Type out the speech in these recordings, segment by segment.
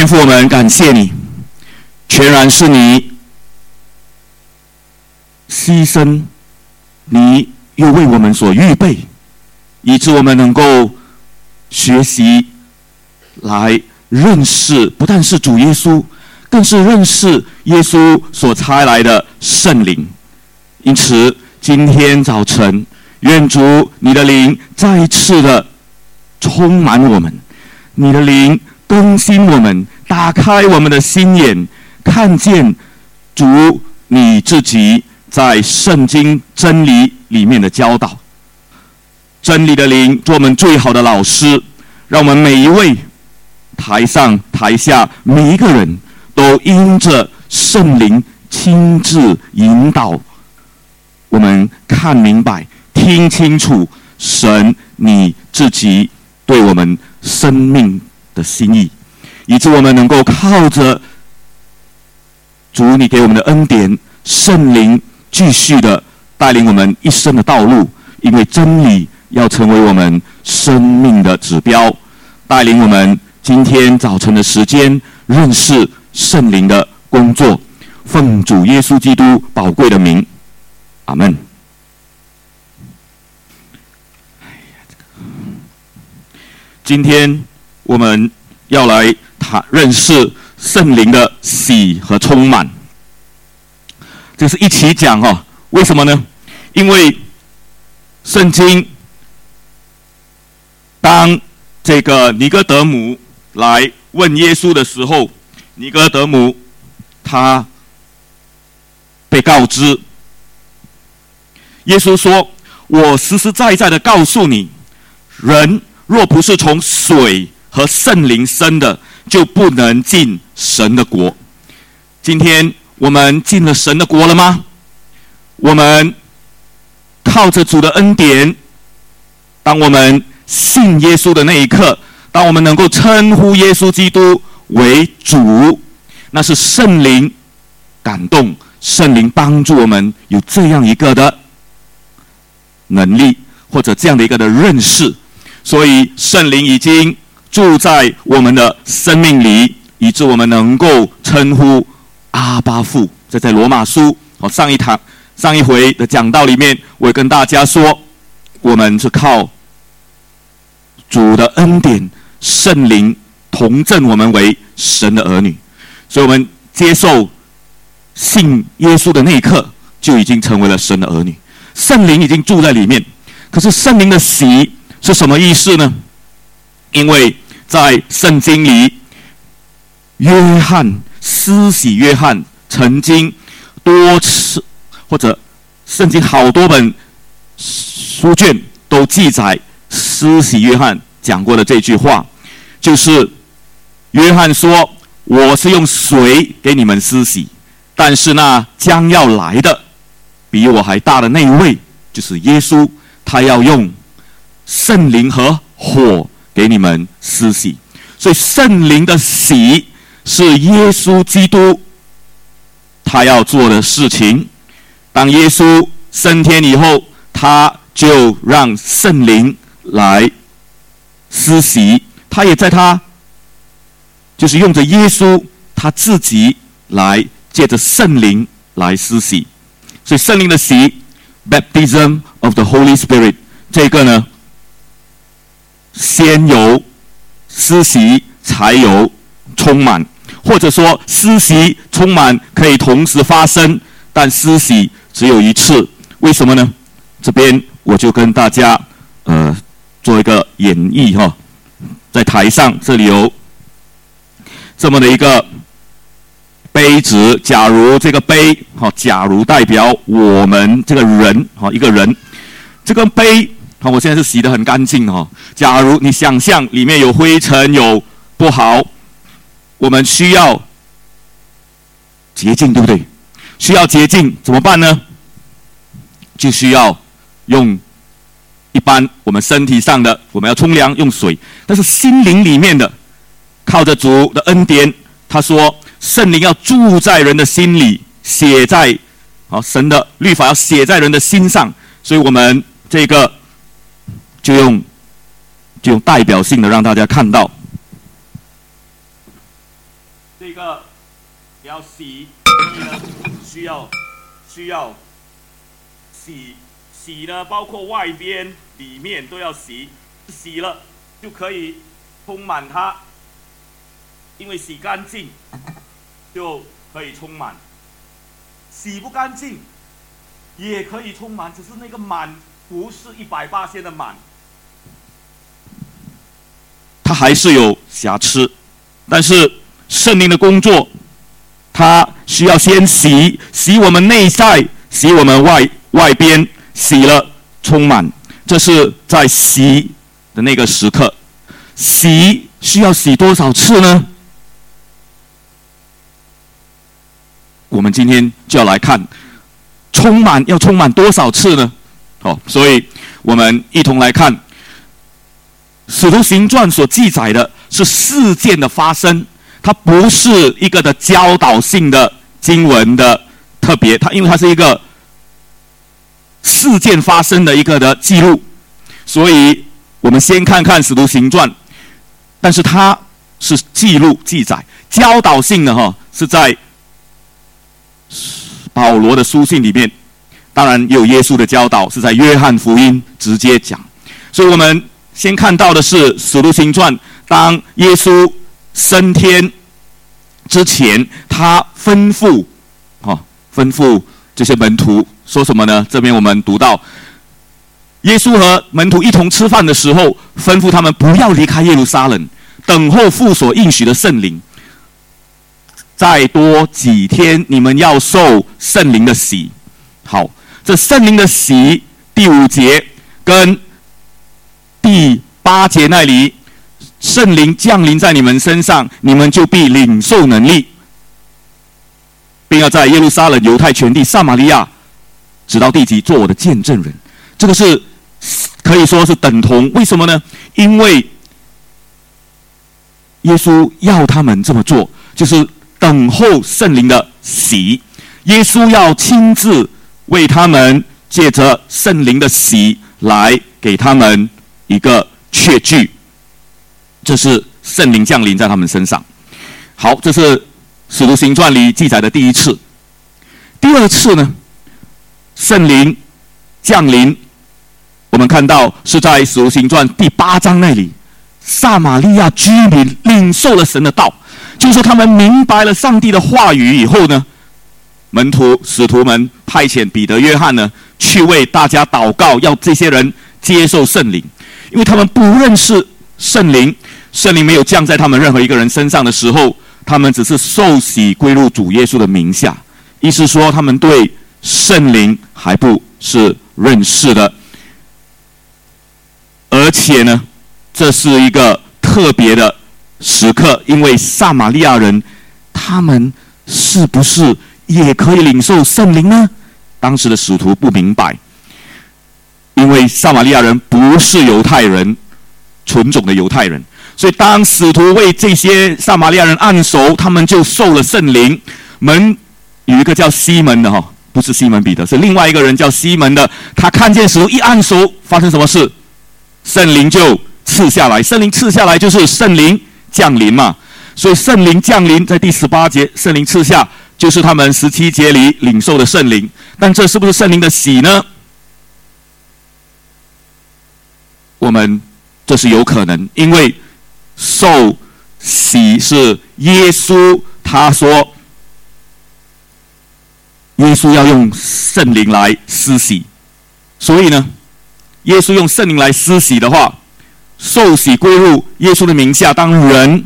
天父，我们感谢你，全然是你牺牲，你又为我们所预备，以致我们能够学习来认识，不但是主耶稣，更是认识耶稣所差来的圣灵。因此，今天早晨，愿主你的灵再一次的充满我们，你的灵更新我们，打开我们的心眼，看见主你自己在圣经真理里面的教导。真理的灵做我们最好的老师，让我们每一位台上台下每一个人都因着圣灵亲自引导。我们看明白、听清楚神你自己对我们生命的心意，以致我们能够靠着主你给我们的恩典，圣灵继续的带领我们一生的道路。因为真理要成为我们生命的指标，带领我们今天早晨的时间认识圣灵的工作。奉主耶稣基督宝贵的名。阿门。今天我们要来他认识圣灵的喜和充满，就是一起讲哈。为什么呢？因为圣经当这个尼哥德姆来问耶稣的时候，尼哥德姆他被告知。耶稣说：“我实实在在的告诉你，人若不是从水和圣灵生的，就不能进神的国。今天我们进了神的国了吗？我们靠着主的恩典，当我们信耶稣的那一刻，当我们能够称呼耶稣基督为主，那是圣灵感动，圣灵帮助我们有这样一个的。”能力或者这样的一个的认识，所以圣灵已经住在我们的生命里，以致我们能够称呼阿巴父。这在罗马书哦上一堂上一回的讲道里面，我也跟大家说，我们是靠主的恩典，圣灵同证我们为神的儿女，所以我们接受信耶稣的那一刻，就已经成为了神的儿女。圣灵已经住在里面，可是圣灵的喜是什么意思呢？因为在圣经里，约翰施洗约翰曾经多次或者圣经好多本书卷都记载施洗约翰讲过的这句话，就是约翰说：“我是用水给你们施洗，但是那将要来的。”比我还大的那一位就是耶稣，他要用圣灵和火给你们施洗，所以圣灵的洗是耶稣基督他要做的事情。当耶稣升天以后，他就让圣灵来施洗，他也在他就是用着耶稣他自己来借着圣灵来施洗。所以圣灵的洗 （baptism of the Holy Spirit） 这个呢，先有施洗，才有充满，或者说施洗、充满可以同时发生，但施洗只有一次。为什么呢？这边我就跟大家呃做一个演绎哈，在台上这里有这么的一个。杯子，假如这个杯，哈，假如代表我们这个人，哈，一个人，这个杯，好，我现在是洗的很干净哈。假如你想象里面有灰尘，有不好，我们需要洁净，对不对？需要洁净怎么办呢？就需要用一般我们身体上的，我们要冲凉用水，但是心灵里面的，靠着主的恩典，他说。圣灵要住在人的心里，写在好神的律法要写在人的心上，所以我们这个就用就用代表性的让大家看到，这个要洗，所以呢需要需要洗洗呢，包括外边、里面都要洗，洗了就可以充满它，因为洗干净就可以充满，洗不干净也可以充满，只是那个满不是一百八千的满。它还是有瑕疵，但是圣灵的工作，它需要先洗洗我们内在，洗我们外外边，洗了充满，这是在洗的那个时刻。洗需要洗多少次呢？我们今天就要来看，充满要充满多少次呢？好，所以我们一同来看。使徒行传所记载的是事件的发生，它不是一个的教导性的经文的特别，它因为它是一个事件发生的一个的记录，所以我们先看看使徒行传，但是它是记录记载，教导性的哈是在保罗的书信里面，当然有耶稣的教导是在约翰福音直接讲，所以我们。先看到的是《使徒行传》，当耶稣升天之前，他吩咐，哈，吩咐这些门徒说什么呢？这边我们读到，耶稣和门徒一同吃饭的时候，吩咐他们不要离开耶路撒冷，等候父所应许的圣灵。再多几天，你们要受圣灵的洗。好，这圣灵的洗，第五节跟。第八节那里，圣灵降临在你们身上，你们就必领受能力，并要在耶路撒冷、犹太全地、撒玛利亚，直到地极，做我的见证人。这个是可以说是等同。为什么呢？因为耶稣要他们这么做，就是等候圣灵的洗。耶稣要亲自为他们借着圣灵的洗来给他们。一个确据，这是圣灵降临在他们身上。好，这是《使徒行传》里记载的第一次。第二次呢，圣灵降临，我们看到是在《使徒行传》第八章那里，撒玛利亚居民领受了神的道，就是说他们明白了上帝的话语以后呢，门徒使徒们派遣彼得、约翰呢，去为大家祷告，要这些人接受圣灵。因为他们不认识圣灵，圣灵没有降在他们任何一个人身上的时候，他们只是受洗归入主耶稣的名下。意思说，他们对圣灵还不是认识的。而且呢，这是一个特别的时刻，因为撒玛利亚人，他们是不是也可以领受圣灵呢？当时的使徒不明白。因为撒玛利亚人不是犹太人，纯种的犹太人，所以当使徒为这些撒玛利亚人按手，他们就受了圣灵。门有一个叫西门的哈，不是西门彼得，是另外一个人叫西门的。他看见使徒一按手，发生什么事？圣灵就赐下来。圣灵赐下来就是圣灵降临嘛。所以圣灵降临在第十八节，圣灵赐下就是他们十七节里领受的圣灵。但这是不是圣灵的喜呢？我们这是有可能，因为受洗是耶稣他说，耶稣要用圣灵来施洗，所以呢，耶稣用圣灵来施洗的话，受洗归入耶稣的名下。当人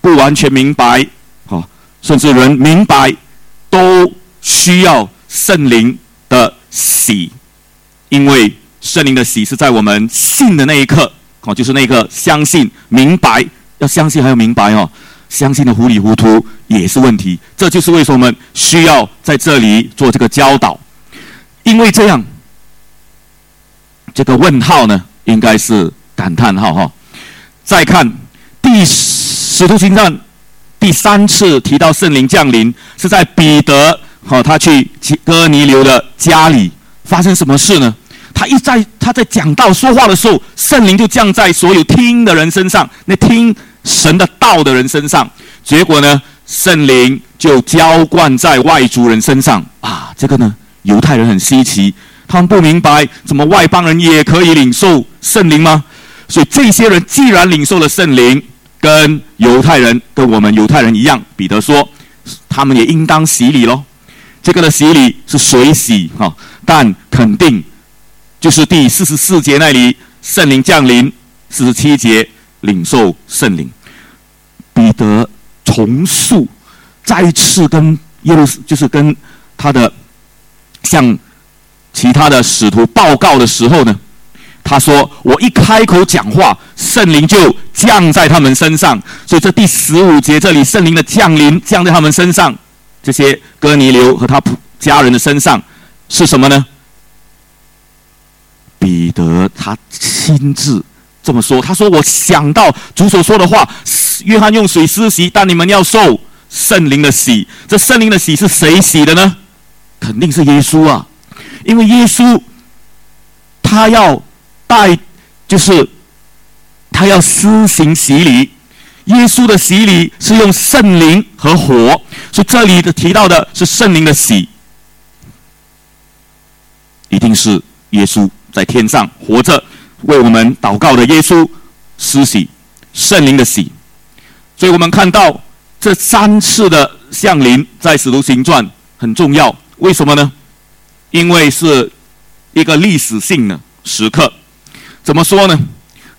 不完全明白，好，甚至人明白，都需要圣灵的洗，因为。圣灵的喜是在我们信的那一刻，哦，就是那个相信、明白，要相信还要明白哦。相信的糊里糊涂也是问题，这就是为什么我们需要在这里做这个教导，因为这样，这个问号呢，应该是感叹号哈。再看第使徒行传第三次提到圣灵降临，是在彼得和他去哥尼流的家里发生什么事呢？他一在他在讲道说话的时候，圣灵就降在所有听的人身上。那听神的道的人身上，结果呢，圣灵就浇灌在外族人身上啊！这个呢，犹太人很稀奇，他们不明白，怎么外邦人也可以领受圣灵吗？所以这些人既然领受了圣灵，跟犹太人跟我们犹太人一样，彼得说，他们也应当洗礼喽。这个的洗礼是水洗哈，但肯定就是第四十四节那里圣灵降临，四十七节领受圣灵。彼得重塑，再次跟耶路就是跟他的向其他的使徒报告的时候呢。他说：“我一开口讲话，圣灵就降在他们身上。所以这第十五节这里，圣灵的降临降在他们身上，这些哥尼流和他家人的身上是什么呢？彼得他亲自这么说。他说：我想到主所说的话，约翰用水施洗，但你们要受圣灵的洗。这圣灵的洗是谁洗的呢？肯定是耶稣啊，因为耶稣他要。”带就是他要施行洗礼，耶稣的洗礼是用圣灵和火，所以这里的提到的是圣灵的洗，一定是耶稣在天上活着为我们祷告的耶稣施洗圣灵的洗，所以我们看到这三次的降临在使徒行传很重要，为什么呢？因为是一个历史性的时刻。怎么说呢？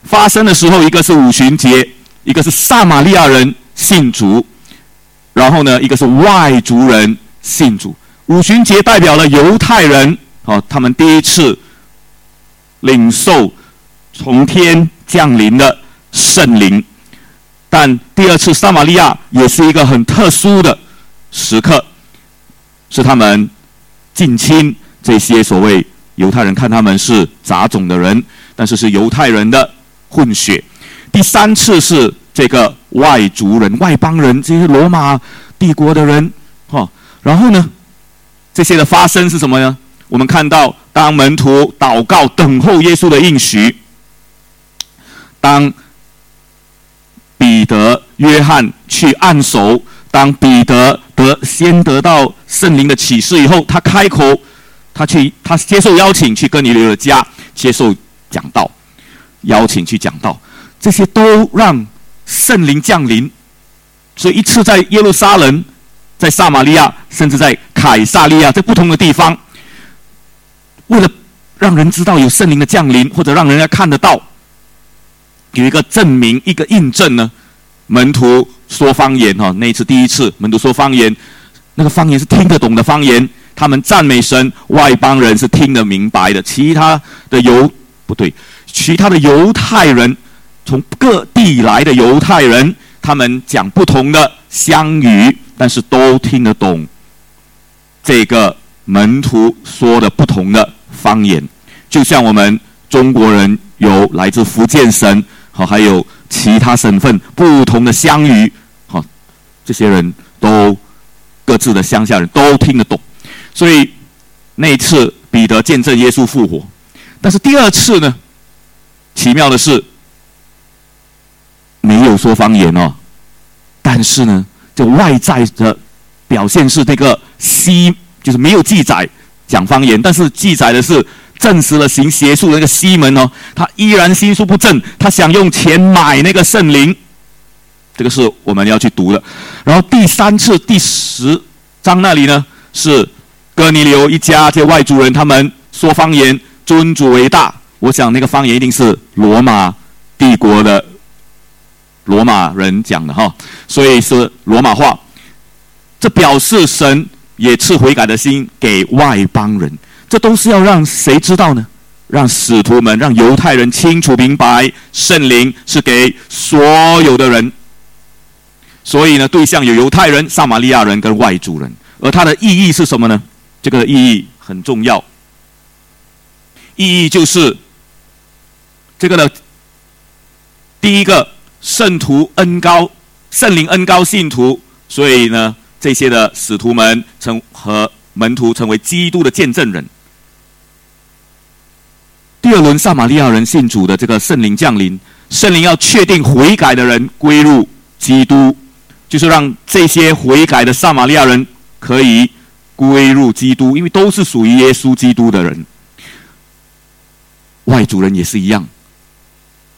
发生的时候，一个是五旬节，一个是撒玛利亚人信主，然后呢，一个是外族人信主。五旬节代表了犹太人，哦，他们第一次领受从天降临的圣灵。但第二次撒玛利亚也是一个很特殊的时刻，是他们近亲这些所谓犹太人看他们是杂种的人。但是是犹太人的混血，第三次是这个外族人、外邦人，这些罗马帝国的人，哈。然后呢，这些的发生是什么呢？我们看到，当门徒祷告等候耶稣的应许，当彼得、约翰去按手，当彼得得先得到圣灵的启示以后，他开口，他去，他接受邀请去哥尼流的家接受。讲道，邀请去讲道，这些都让圣灵降临。所以一次在耶路撒冷，在撒玛利亚，甚至在凯撒利亚，在不同的地方，为了让人知道有圣灵的降临，或者让人家看得到，有一个证明，一个印证呢。门徒说方言哈，那一次第一次门徒说方言，那个方言是听得懂的方言，他们赞美神，外邦人是听得明白的，其他的犹。不对，其他的犹太人，从各地来的犹太人，他们讲不同的乡语，但是都听得懂这个门徒说的不同的方言。就像我们中国人有来自福建省，好，还有其他省份不同的乡语，好，这些人都各自的乡下人都听得懂。所以那一次彼得见证耶稣复活。但是第二次呢？奇妙的是，没有说方言哦。但是呢，这外在的表现是这个西，就是没有记载讲方言，但是记载的是证实了行邪术的那个西门哦，他依然心术不正，他想用钱买那个圣灵。这个是我们要去读的。然后第三次第十章那里呢，是哥尼流一家这外族人，他们说方言。尊主为大，我想那个方言一定是罗马帝国的罗马人讲的哈，所以是罗马话。这表示神也赐悔改的心给外邦人，这都是要让谁知道呢？让使徒们、让犹太人清楚明白，圣灵是给所有的人。所以呢，对象有犹太人、撒玛利亚人跟外族人，而它的意义是什么呢？这个意义很重要。意义就是这个呢，第一个圣徒恩高，圣灵恩高信徒，所以呢，这些的使徒们成和门徒成为基督的见证人。第二轮撒玛利亚人信主的这个圣灵降临，圣灵要确定悔改的人归入基督，就是让这些悔改的撒玛利亚人可以归入基督，因为都是属于耶稣基督的人。外族人也是一样，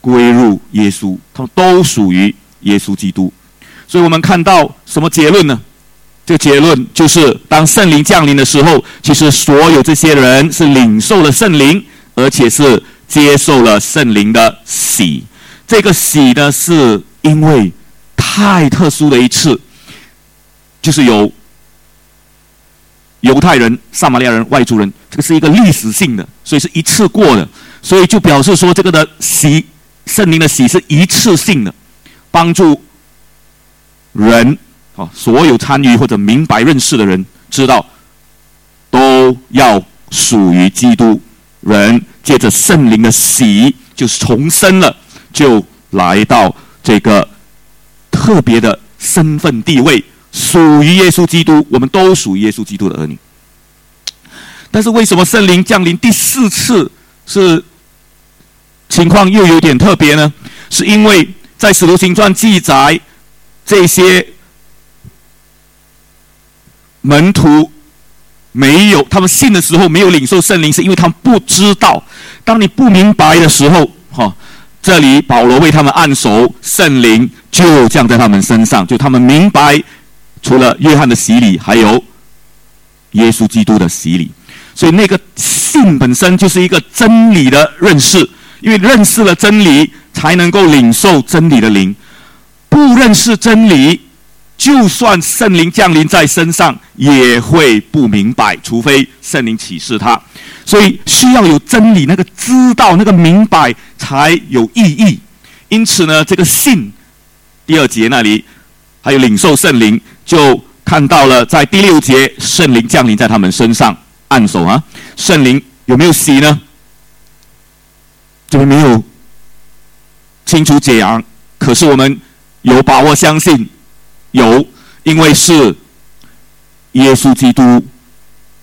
归入耶稣，他们都属于耶稣基督。所以我们看到什么结论呢？这个结论就是，当圣灵降临的时候，其实所有这些人是领受了圣灵，而且是接受了圣灵的喜。这个喜呢，是因为太特殊的一次，就是有犹太人、撒玛利亚人、外族人，这个是一个历史性的，所以是一次过的，所以就表示说，这个的喜，圣灵的喜是一次性的，帮助人。啊，所有参与或者明白认识的人知道，都要属于基督。人借着圣灵的洗，就是重生了，就来到这个特别的身份地位，属于耶稣基督。我们都属于耶稣基督的儿女。但是为什么圣灵降临第四次是情况又有点特别呢？是因为在使徒行传记载这些。门徒没有，他们信的时候没有领受圣灵，是因为他们不知道。当你不明白的时候，哈，这里保罗为他们按手，圣灵就降在他们身上，就他们明白，除了约翰的洗礼，还有耶稣基督的洗礼。所以那个信本身就是一个真理的认识，因为认识了真理，才能够领受真理的灵。不认识真理。就算圣灵降临在身上，也会不明白，除非圣灵启示他。所以需要有真理，那个知道，那个明白才有意义。因此呢，这个信第二节那里还有领受圣灵，就看到了在第六节圣灵降临在他们身上，按手啊，圣灵有没有洗呢？这边没有清楚讲，可是我们有把握相信。有，因为是耶稣基督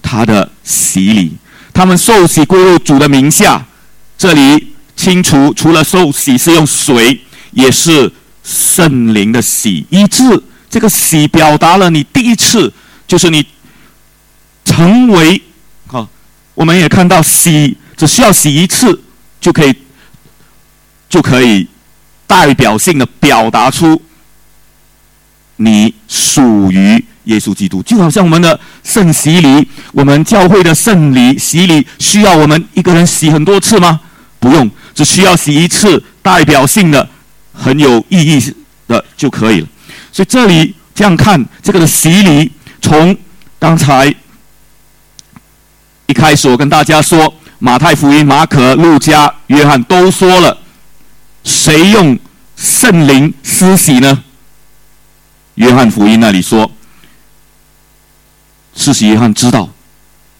他的洗礼，他们受洗归入主的名下。这里清除，除了受洗是用水，也是圣灵的洗。一致这个洗表达了你第一次，就是你成为啊。我们也看到洗只需要洗一次就可以，就可以代表性的表达出。你属于耶稣基督，就好像我们的圣洗礼，我们教会的圣礼洗礼，需要我们一个人洗很多次吗？不用，只需要洗一次，代表性的、很有意义的就可以了。所以这里这样看，这个的洗礼，从刚才一开始我跟大家说，马太福音、马可、路加、约翰都说了，谁用圣灵施洗呢？约翰福音那里说，施洗约翰知道，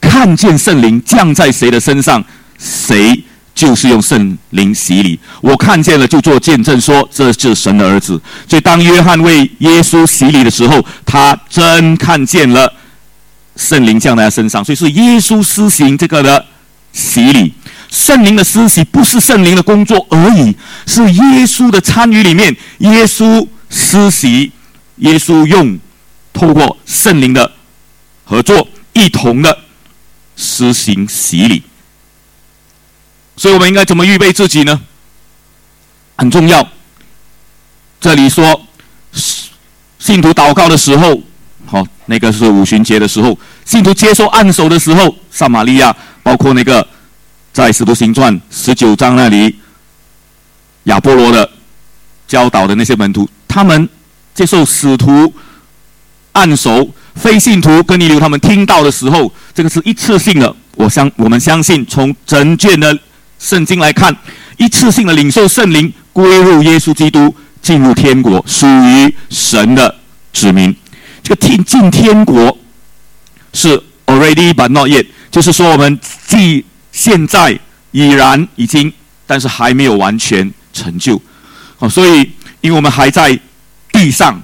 看见圣灵降在谁的身上，谁就是用圣灵洗礼。我看见了，就做见证说这是神的儿子。所以当约翰为耶稣洗礼的时候，他真看见了圣灵降在他身上。所以是耶稣施行这个的洗礼。圣灵的施洗不是圣灵的工作而已，是耶稣的参与里面，耶稣施洗。耶稣用透过圣灵的合作，一同的施行洗礼。所以我们应该怎么预备自己呢？很重要。这里说，信徒祷告的时候，好，那个是五旬节的时候，信徒接受按手的时候，撒玛利亚，包括那个在使徒行传十九章那里，亚波罗的教导的那些门徒，他们。接受使徒按手，非信徒跟尼流他们听到的时候，这个是一次性的。我相我们相信，从整卷的圣经来看，一次性的领受圣灵，归入耶稣基督，进入天国，属于神的子民。这个进进天国是 already but not yet，就是说我们既现在已然已经，但是还没有完全成就。好，所以因为我们还在。地上，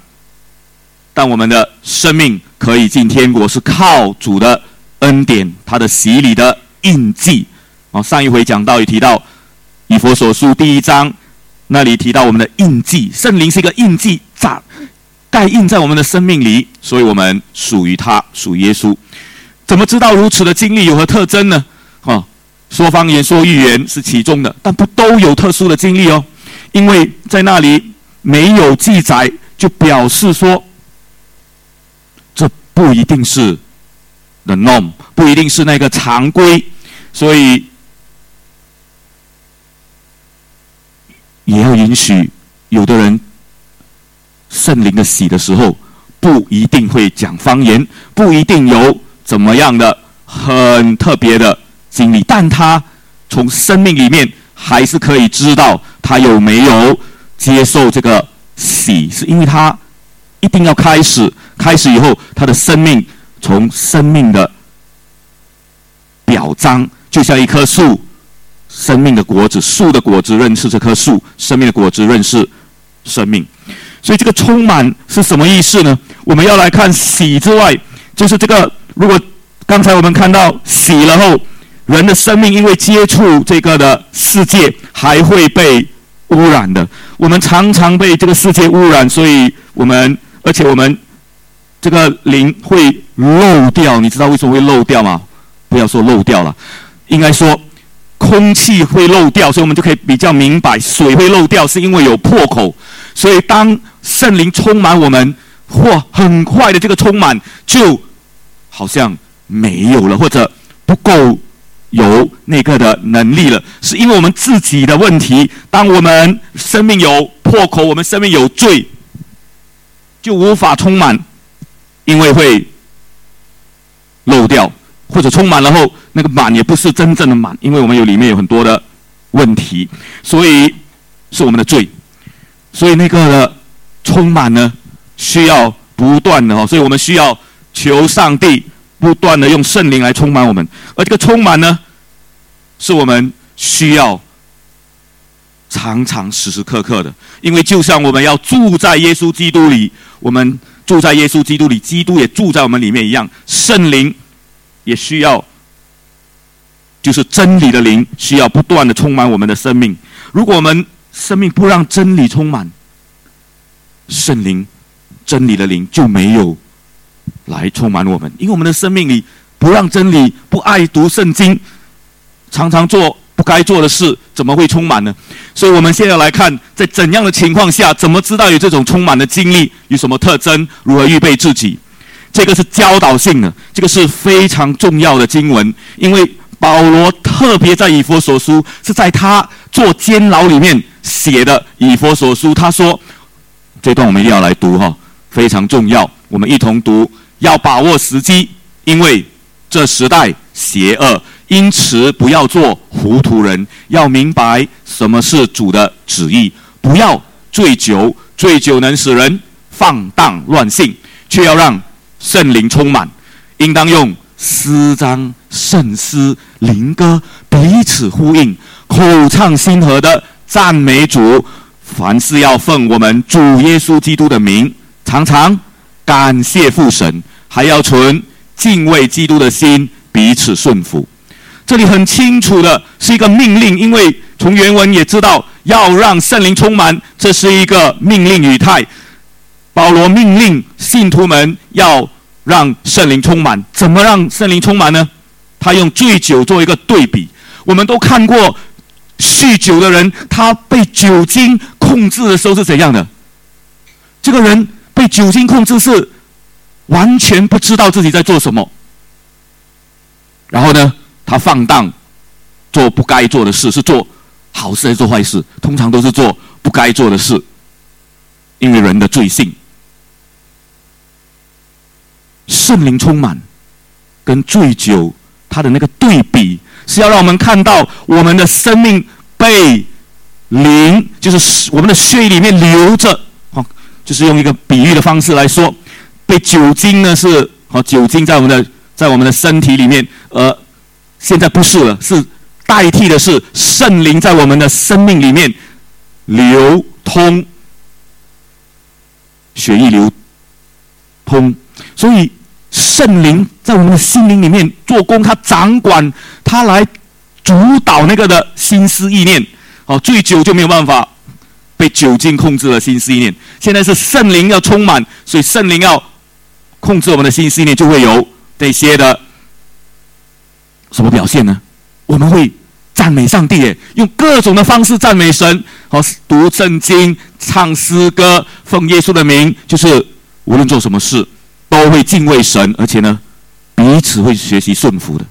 但我们的生命可以进天国，是靠主的恩典，他的洗礼的印记。啊，上一回讲到也提到，以佛所书第一章那里提到我们的印记，圣灵是一个印记，扎盖印在我们的生命里，所以我们属于他，属耶稣。怎么知道如此的经历有何特征呢？哈，说方言、说预言是其中的，但不都有特殊的经历哦。因为在那里没有记载，就表示说，这不一定是 the norm，不一定是那个常规，所以也要允许有的人圣灵的喜的时候，不一定会讲方言，不一定有。怎么样的很特别的经历，但他从生命里面还是可以知道他有没有接受这个喜，是因为他一定要开始，开始以后他的生命从生命的表彰，就像一棵树，生命的果子，树的果子认识这棵树，生命的果子认识生命，所以这个充满是什么意思呢？我们要来看喜之外，就是这个。如果刚才我们看到喜了后，人的生命因为接触这个的世界还会被污染的。我们常常被这个世界污染，所以我们而且我们这个灵会漏掉。你知道为什么会漏掉吗？不要说漏掉了，应该说空气会漏掉，所以我们就可以比较明白，水会漏掉是因为有破口。所以当圣灵充满我们，或很快的这个充满就。好像没有了，或者不够有那个的能力了，是因为我们自己的问题。当我们生命有破口，我们生命有罪，就无法充满，因为会漏掉，或者充满了后，那个满也不是真正的满，因为我们有里面有很多的问题，所以是我们的罪。所以那个的充满呢，需要不断的哦，所以我们需要。求上帝不断的用圣灵来充满我们，而这个充满呢，是我们需要常常时时刻刻的，因为就像我们要住在耶稣基督里，我们住在耶稣基督里，基督也住在我们里面一样，圣灵也需要，就是真理的灵需要不断的充满我们的生命。如果我们生命不让真理充满，圣灵真理的灵就没有。来充满我们，因为我们的生命里不让真理，不爱读圣经，常常做不该做的事，怎么会充满呢？所以，我们现在来看，在怎样的情况下，怎么知道有这种充满的经历，有什么特征，如何预备自己？这个是教导性的，这个是非常重要的经文，因为保罗特别在以佛所书，是在他做监牢里面写的以佛所书。他说，这段我们一定要来读哈，非常重要，我们一同读。要把握时机，因为这时代邪恶，因此不要做糊涂人，要明白什么是主的旨意。不要醉酒，醉酒能使人放荡乱性，却要让圣灵充满。应当用诗章、圣诗、灵歌彼此呼应，口唱心和的赞美主。凡事要奉我们主耶稣基督的名，常常感谢父神。还要存敬畏基督的心，彼此顺服。这里很清楚的是一个命令，因为从原文也知道要让圣灵充满，这是一个命令语态。保罗命令信徒们要让圣灵充满，怎么让圣灵充满呢？他用醉酒做一个对比。我们都看过酗酒的人，他被酒精控制的时候是怎样的？这个人被酒精控制是。完全不知道自己在做什么，然后呢，他放荡，做不该做的事，是做好事还是做坏事？通常都是做不该做的事，因为人的罪性。圣灵充满跟醉酒，他的那个对比，是要让我们看到我们的生命被灵，就是我们的血液里面流着，哦，就是用一个比喻的方式来说。被酒精呢是好酒精在我们的在我们的身体里面，呃，现在不是了，是代替的是圣灵在我们的生命里面流通，血液流通，所以圣灵在我们的心灵里面做工，他掌管，他来主导那个的心思意念，好，醉酒就没有办法被酒精控制了心思意念。现在是圣灵要充满，所以圣灵要控制我们的新思念，就会有这些的什么表现呢？我们会赞美上帝，用各种的方式赞美神，好读圣经、唱诗歌、奉耶稣的名，就是无论做什么事都会敬畏神，而且呢，彼此会学习顺服的。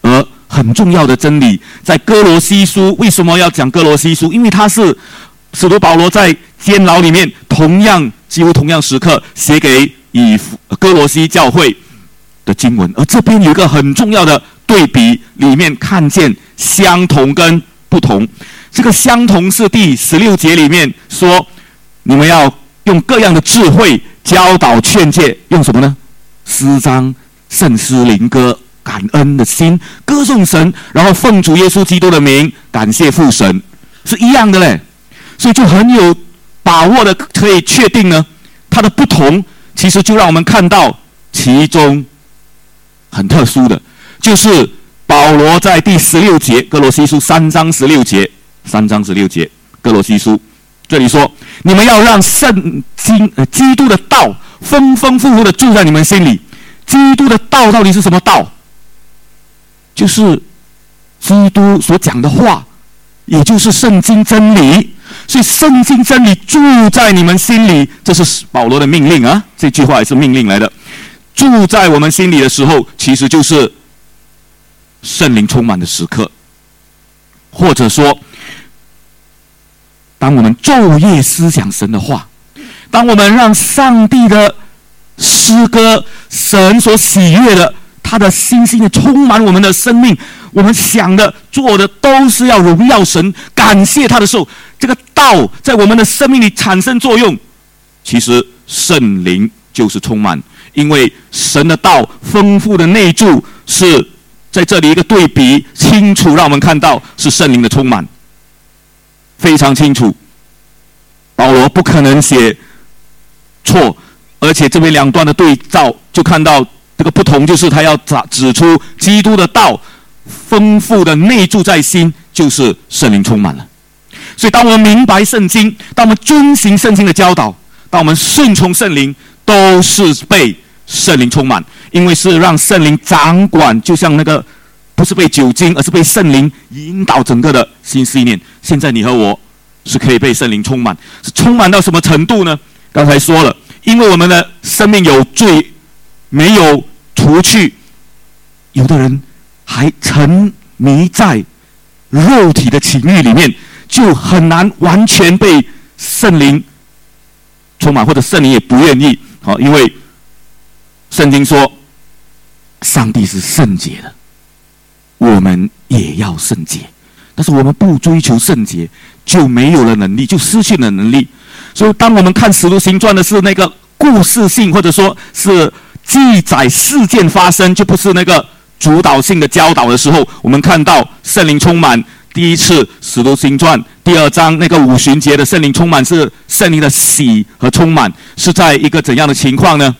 而很重要的真理，在哥罗西书为什么要讲哥罗西书？因为它是使徒保罗在监牢里面，同样几乎同样时刻写给以哥罗西教会的经文。而这边有一个很重要的对比，里面看见相同跟不同。这个相同是第十六节里面说，你们要用各样的智慧教导劝诫，用什么呢？诗章、圣诗、灵歌。感恩的心，歌颂神，然后奉主耶稣基督的名，感谢父神，是一样的嘞。所以就很有把握的，可以确定呢，它的不同，其实就让我们看到其中很特殊的，就是保罗在第十六节，哥罗西书三章十六节，三章十六节，哥罗西书这里说：你们要让圣经呃基督的道丰丰富富的住在你们心里。基督的道到底是什么道？就是基督所讲的话，也就是圣经真理。所以圣经真理住在你们心里，这是保罗的命令啊！这句话也是命令来的。住在我们心里的时候，其实就是圣灵充满的时刻，或者说，当我们昼夜思想神的话，当我们让上帝的诗歌、神所喜悦的。他的星星的充满我们的生命，我们想的、做的都是要荣耀神、感谢他的时候，这个道在我们的生命里产生作用。其实圣灵就是充满，因为神的道丰富的内住是在这里一个对比，清楚让我们看到是圣灵的充满，非常清楚。保罗不可能写错，而且这边两段的对照就看到。这个不同就是他要指指出基督的道丰富的内住在心，就是圣灵充满了。所以，当我们明白圣经，当我们遵行圣经的教导，当我们顺从圣灵，都是被圣灵充满，因为是让圣灵掌管，就像那个不是被酒精，而是被圣灵引导整个的新思念。现在你和我是可以被圣灵充满，是充满到什么程度呢？刚才说了，因为我们的生命有罪。没有除去，有的人还沉迷在肉体的情欲里面，就很难完全被圣灵充满，或者圣灵也不愿意。好，因为圣经说，上帝是圣洁的，我们也要圣洁。但是我们不追求圣洁，就没有了能力，就失去了能力。所以，当我们看《使徒行传》的是那个故事性，或者说是。记载事件发生就不是那个主导性的教导的时候，我们看到圣灵充满。第一次《使徒行传》第二章那个五旬节的圣灵充满是圣灵的喜和充满，是在一个怎样的情况呢？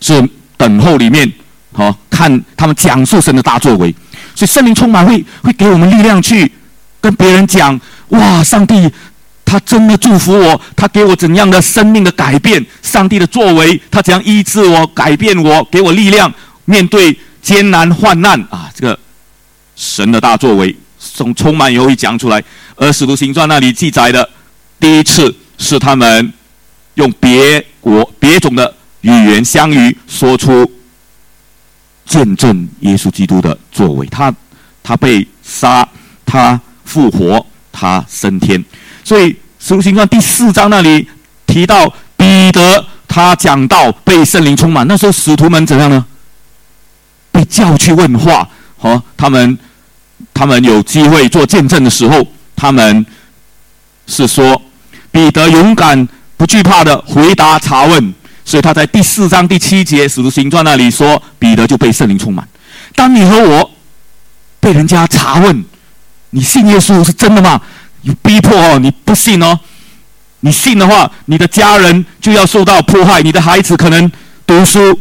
是等候里面，好看他们讲述神的大作为，所以圣灵充满会会给我们力量去跟别人讲，哇，上帝。他真的祝福我，他给我怎样的生命的改变？上帝的作为，他怎样医治我、改变我，给我力量面对艰难患难啊！这个神的大作为，从充满犹豫讲出来。而使徒行传那里记载的，第一次是他们用别国别种的语言相遇，说出见证耶稣基督的作为。他他被杀，他复活，他升天。所以《使徒行传》第四章那里提到彼得，他讲到被圣灵充满。那时候使徒们怎样呢？被叫去问话，和他们，他们有机会做见证的时候，他们是说彼得勇敢不惧怕的回答查问。所以他在第四章第七节《使徒行传》那里说，彼得就被圣灵充满。当你和我被人家查问，你信耶稣是真的吗？有逼迫哦，你不信哦，你信的话，你的家人就要受到迫害，你的孩子可能读书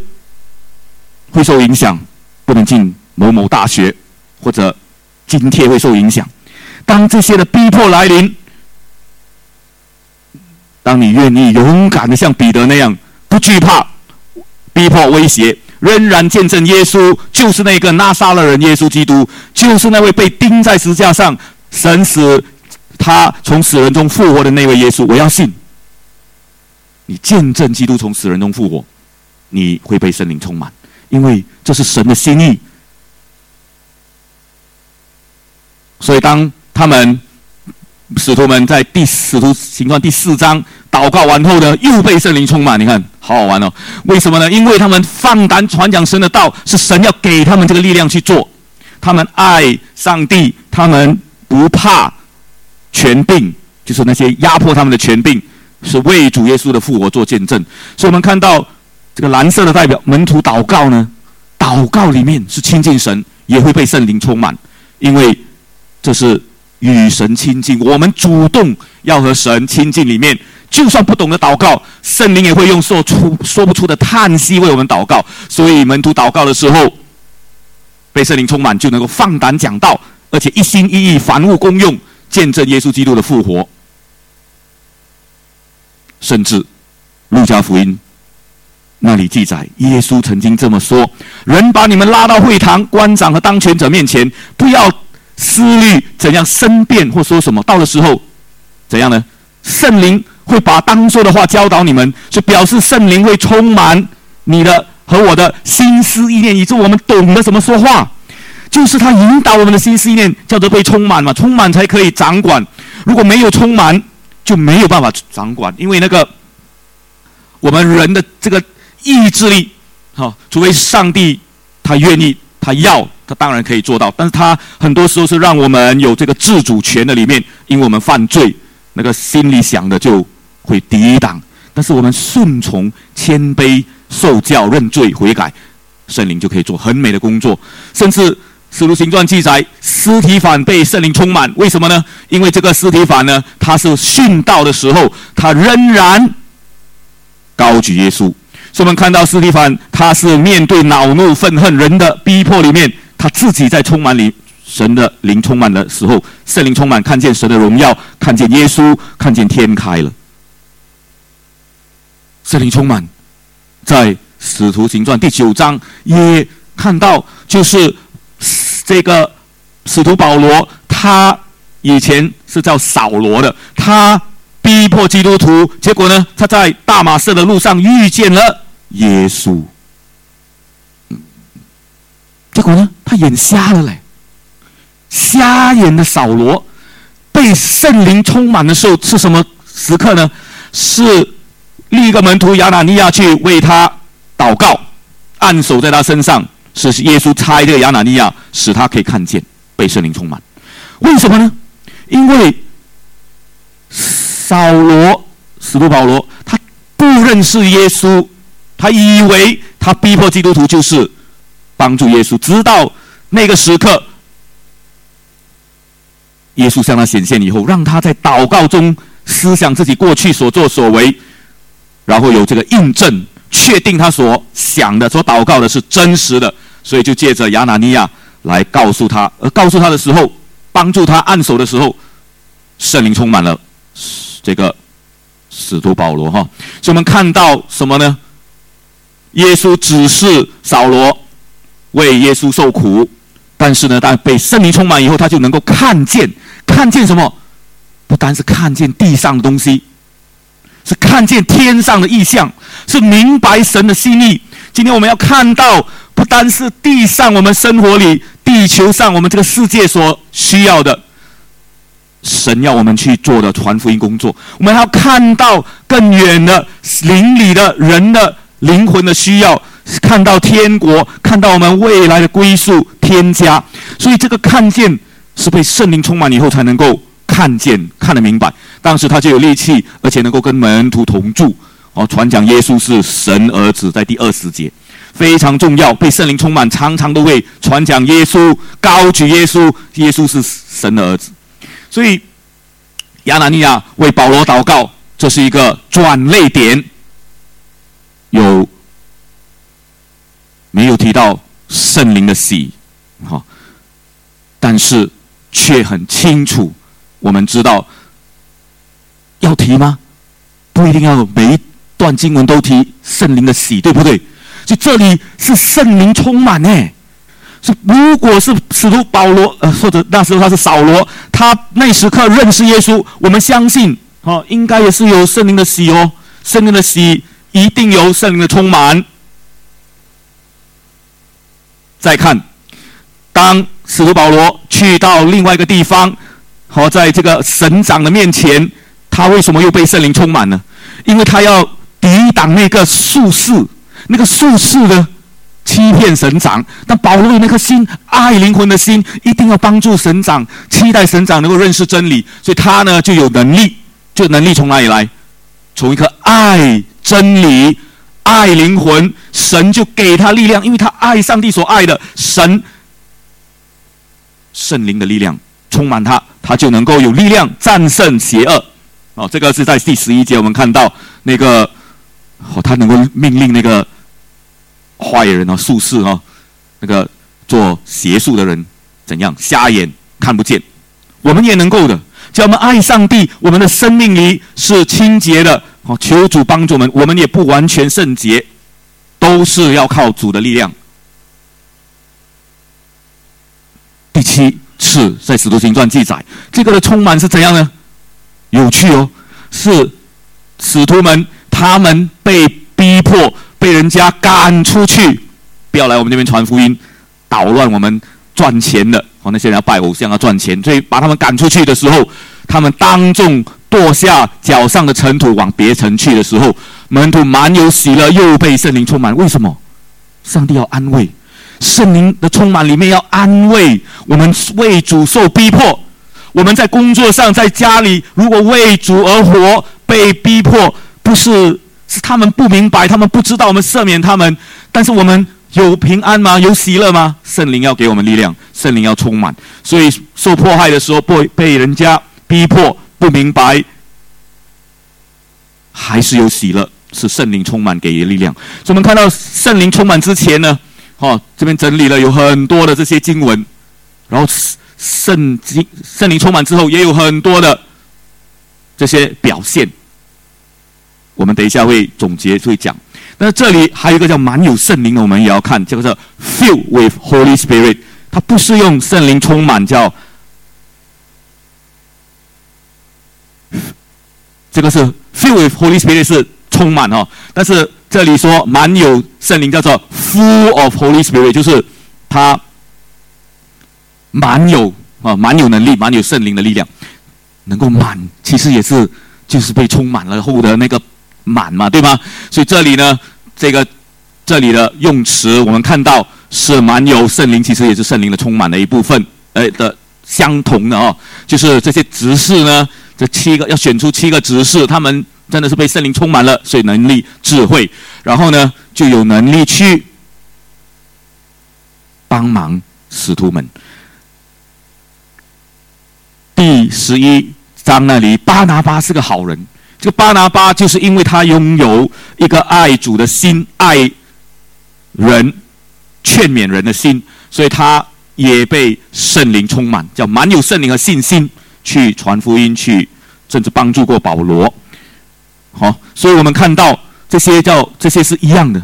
会受影响，不能进某某大学，或者津贴会受影响。当这些的逼迫来临，当你愿意勇敢的像彼得那样，不惧怕逼迫威胁，仍然见证耶稣就是那个拿撒勒人耶稣基督，就是那位被钉在石架上，神死他从死人中复活的那位耶稣，我要信。你见证基督从死人中复活，你会被圣灵充满，因为这是神的心意。所以，当他们使徒们在第使徒行传第四章祷告完后呢，又被圣灵充满。你看，好好玩哦！为什么呢？因为他们放胆传讲神的道，是神要给他们这个力量去做。他们爱上帝，他们不怕权柄，就是那些压迫他们的权柄，是为主耶稣的复活做见证。所以我们看到这个蓝色的代表门徒祷告呢，祷告里面是亲近神，也会被圣灵充满，因为。这是与神亲近，我们主动要和神亲近。里面就算不懂得祷告，圣灵也会用说出说不出的叹息为我们祷告。所以门徒祷告的时候，被圣灵充满，就能够放胆讲道，而且一心一意、凡物公用，见证耶稣基督的复活。甚至路加福音那里记载，耶稣曾经这么说：“人把你们拉到会堂、官长和当权者面前，不要。”思虑怎样申辩或说什么，到的时候怎样呢？圣灵会把当说的话教导你们，就表示圣灵会充满你的和我的心思意念，以致我们懂得怎么说话。就是他引导我们的心思意念，叫做被充满嘛，充满才可以掌管。如果没有充满，就没有办法掌管，因为那个我们人的这个意志力，哈，除非上帝他愿意，他要。他当然可以做到，但是他很多时候是让我们有这个自主权的里面，因为我们犯罪，那个心里想的就会抵挡。但是我们顺从、谦卑、受教、认罪、悔改，圣灵就可以做很美的工作。甚至《使徒行传》记载，尸体反被圣灵充满，为什么呢？因为这个尸体反呢，他是殉道的时候，他仍然高举耶稣。所以我们看到斯提凡，他是面对恼怒、愤恨人的逼迫里面。他自己在充满灵神的灵充满的时候，圣灵充满，看见神的荣耀，看见耶稣，看见天开了。圣灵充满，在使徒行传第九章也看到，就是这个使徒保罗，他以前是叫扫罗的，他逼迫基督徒，结果呢，他在大马士的路上遇见了耶稣。结果呢？他眼瞎了嘞！瞎眼的扫罗被圣灵充满的时候是什么时刻呢？是另一个门徒亚拿尼亚去为他祷告，按手在他身上，是耶稣差这个亚拿尼亚，使他可以看见被圣灵充满。为什么呢？因为扫罗使徒保罗他不认识耶稣，他以为他逼迫基督徒就是。帮助耶稣，直到那个时刻，耶稣向他显现以后，让他在祷告中思想自己过去所作所为，然后有这个印证，确定他所想的、所祷告的是真实的，所以就借着亚拿尼亚来告诉他，而告诉他的时候，帮助他按手的时候，圣灵充满了这个使徒保罗哈，所以我们看到什么呢？耶稣指示扫罗。为耶稣受苦，但是呢，当被圣灵充满以后，他就能够看见，看见什么？不单是看见地上的东西，是看见天上的意象，是明白神的心意。今天我们要看到，不单是地上我们生活里、地球上我们这个世界所需要的，神要我们去做的传福音工作。我们要看到更远的邻里的人的灵魂的需要。看到天国，看到我们未来的归宿天家，所以这个看见是被圣灵充满以后才能够看见、看得明白。当时他就有力气，而且能够跟门徒同住，哦，传讲耶稣是神儿子，在第二十节非常重要。被圣灵充满，常常都会传讲耶稣，高举耶稣，耶稣是神的儿子。所以亚拿尼亚为保罗祷告，这是一个转泪点，有。没有提到圣灵的喜，哈，但是却很清楚。我们知道要提吗？不一定要每一段经文都提圣灵的喜，对不对？就这里是圣灵充满呢。是如果是使徒保罗，呃，或者那时候他是扫罗，他那时刻认识耶稣，我们相信，哦，应该也是有圣灵的喜哦。圣灵的喜一定有圣灵的充满。再看，当使徒保罗去到另外一个地方，好，在这个神长的面前，他为什么又被圣灵充满呢？因为他要抵挡那个术士，那个术士的欺骗神长。但保罗那颗心，爱灵魂的心，一定要帮助神长，期待神长能够认识真理，所以他呢就有能力。这能力从哪里来？从一颗爱真理。爱灵魂，神就给他力量，因为他爱上帝所爱的神，圣灵的力量充满他，他就能够有力量战胜邪恶。哦，这个是在第十一节我们看到那个，哦，他能够命令那个坏人啊、术士啊，那个做邪术的人怎样瞎眼看不见，我们也能够的。叫我们爱上帝，我们的生命里是清洁的。好，求主帮助我们。我们也不完全圣洁，都是要靠主的力量。第七次在使徒行传记载，这个的充满是怎样呢？有趣哦，是使徒们他们被逼迫，被人家赶出去，不要来我们这边传福音，捣乱我们赚钱的。哦，那些人要拜偶像要赚钱，所以把他们赶出去的时候，他们当众。落下脚上的尘土，往别城去的时候，门徒满有喜乐，又被圣灵充满。为什么？上帝要安慰，圣灵的充满里面要安慰我们为主受逼迫。我们在工作上，在家里，如果为主而活，被逼迫，不是是他们不明白，他们不知道我们赦免他们，但是我们有平安吗？有喜乐吗？圣灵要给我们力量，圣灵要充满。所以受迫害的时候，被被人家逼迫。不明白，还是有喜乐，是圣灵充满给予力量。所以我们看到圣灵充满之前呢，哦，这边整理了有很多的这些经文，然后圣经圣灵充满之后，也有很多的这些表现。我们等一下会总结会讲。那这里还有一个叫满有圣灵的，我们也要看，叫做 fill with Holy Spirit，它不是用圣灵充满叫。这个是 fill with Holy Spirit 是充满哦，但是这里说满有圣灵叫做 full of Holy Spirit，就是他满有啊满有能力，满有圣灵的力量，能够满，其实也是就是被充满了后的那个满嘛，对吗？所以这里呢，这个这里的用词我们看到是满有圣灵，其实也是圣灵的充满的一部分，哎的相同的哦，就是这些执事呢。这七个要选出七个执事，他们真的是被圣灵充满了，所以能力、智慧，然后呢就有能力去帮忙使徒们。第十一章那里，巴拿巴是个好人。这个巴拿巴就是因为他拥有一个爱主的心、爱人、劝勉人的心，所以他也被圣灵充满，叫满有圣灵和信心。去传福音，去甚至帮助过保罗，好，所以我们看到这些叫这些是一样的。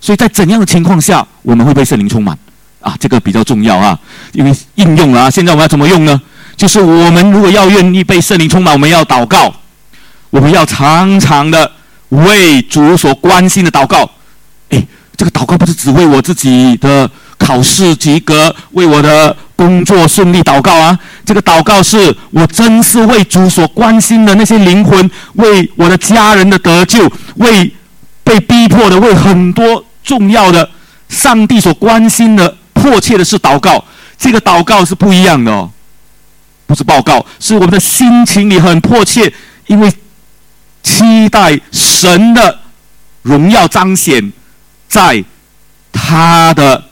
所以在怎样的情况下我们会被圣灵充满啊？这个比较重要啊，因为应用了啊。现在我们要怎么用呢？就是我们如果要愿意被圣灵充满，我们要祷告，我们要常常的为主所关心的祷告。哎，这个祷告不是只为我自己的考试及格，为我的。工作顺利，祷告啊！这个祷告是我真是为主所关心的那些灵魂，为我的家人的得救，为被逼迫的，为很多重要的上帝所关心的迫切的事祷告。这个祷告是不一样的哦，不是报告，是我们的心情里很迫切，因为期待神的荣耀彰显在他的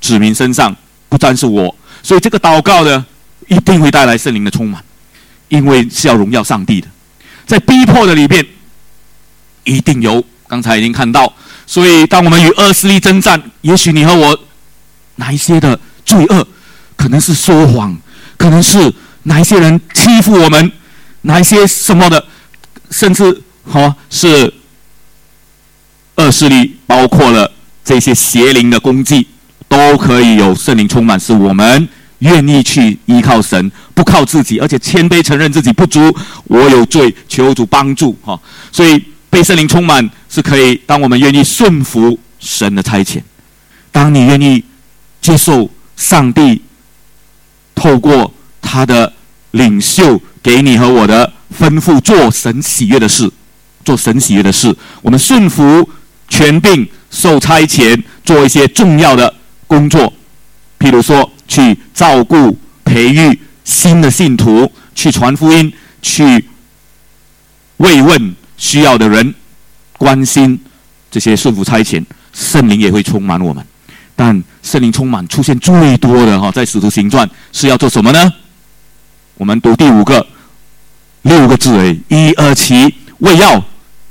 子民身上，不单是我。所以这个祷告呢，一定会带来圣灵的充满，因为是要荣耀上帝的。在逼迫的里边，一定有。刚才已经看到，所以当我们与恶势力征战，也许你和我哪一些的罪恶，可能是说谎，可能是哪一些人欺负我们，哪一些什么的，甚至哈是恶势力，包括了这些邪灵的攻击，都可以有圣灵充满，是我们愿意去依靠神，不靠自己，而且谦卑承认自己不足，我有罪，求主帮助哈。所以被圣灵充满是可以，当我们愿意顺服神的差遣，当你愿意接受上帝透过他的领袖给你和我的吩咐，做神喜悦的事，做神喜悦的事，我们顺服。权柄受差遣做一些重要的工作，譬如说去照顾、培育新的信徒，去传福音，去慰问需要的人，关心这些顺服差遣，圣灵也会充满我们。但圣灵充满出现最多的哈，在使徒行传是要做什么呢？我们读第五个六个字诶，一二七，为要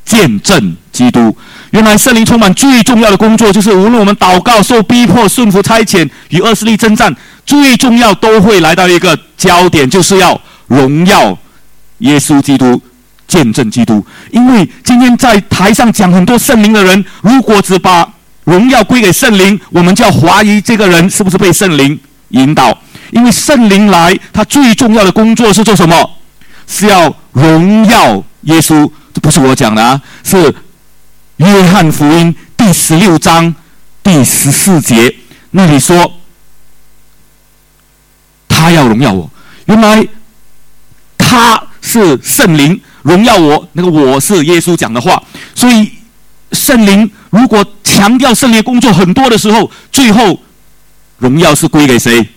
见证基督。原来圣灵充满最重要的工作，就是无论我们祷告、受逼迫、顺服差遣与恶势力征战，最重要都会来到一个焦点，就是要荣耀耶稣基督、见证基督。因为今天在台上讲很多圣灵的人，如果只把荣耀归给圣灵，我们就要怀疑这个人是不是被圣灵引导。因为圣灵来，他最重要的工作是做什么？是要荣耀耶稣。这不是我讲的啊，是。约翰福音第十六章第十四节那里说：“他要荣耀我。原来他是圣灵荣耀我，那个我是耶稣讲的话。所以圣灵如果强调圣灵工作很多的时候，最后荣耀是归给谁？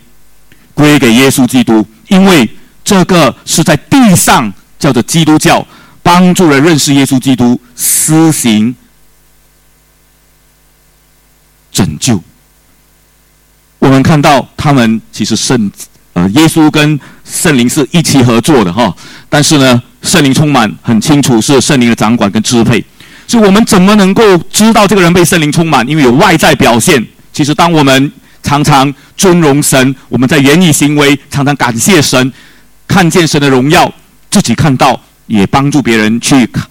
归给耶稣基督，因为这个是在地上叫做基督教，帮助人认识耶稣基督，施行。”拯救。我们看到他们其实圣呃，耶稣跟圣灵是一起合作的哈。但是呢，圣灵充满很清楚是圣灵的掌管跟支配。所以我们怎么能够知道这个人被圣灵充满？因为有外在表现。其实当我们常常尊荣神，我们在言语行为常常感谢神，看见神的荣耀，自己看到也帮助别人去看。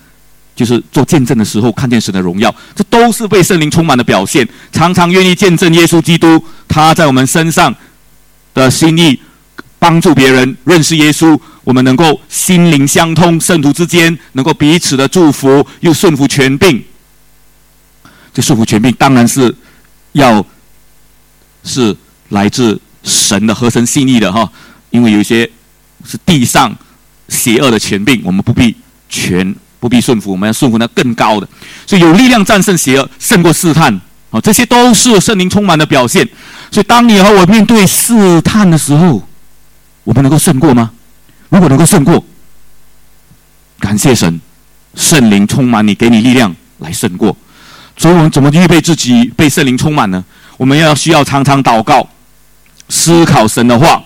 就是做见证的时候，看见神的荣耀，这都是被圣灵充满的表现。常常愿意见证耶稣基督，他在我们身上的心意，帮助别人认识耶稣。我们能够心灵相通，圣徒之间能够彼此的祝福，又顺服权柄。这顺服权柄当然是要是来自神的合神心意的哈，因为有一些是地上邪恶的权柄，我们不必全。不必顺服，我们要顺服那更高的，所以有力量战胜邪恶，胜过试探。啊，这些都是圣灵充满的表现。所以，当你和我面对试探的时候，我们能够胜过吗？如果能够胜过，感谢神，圣灵充满你，给你力量来胜过。所以我们怎么预备自己被圣灵充满呢？我们要需要常常祷告，思考神的话，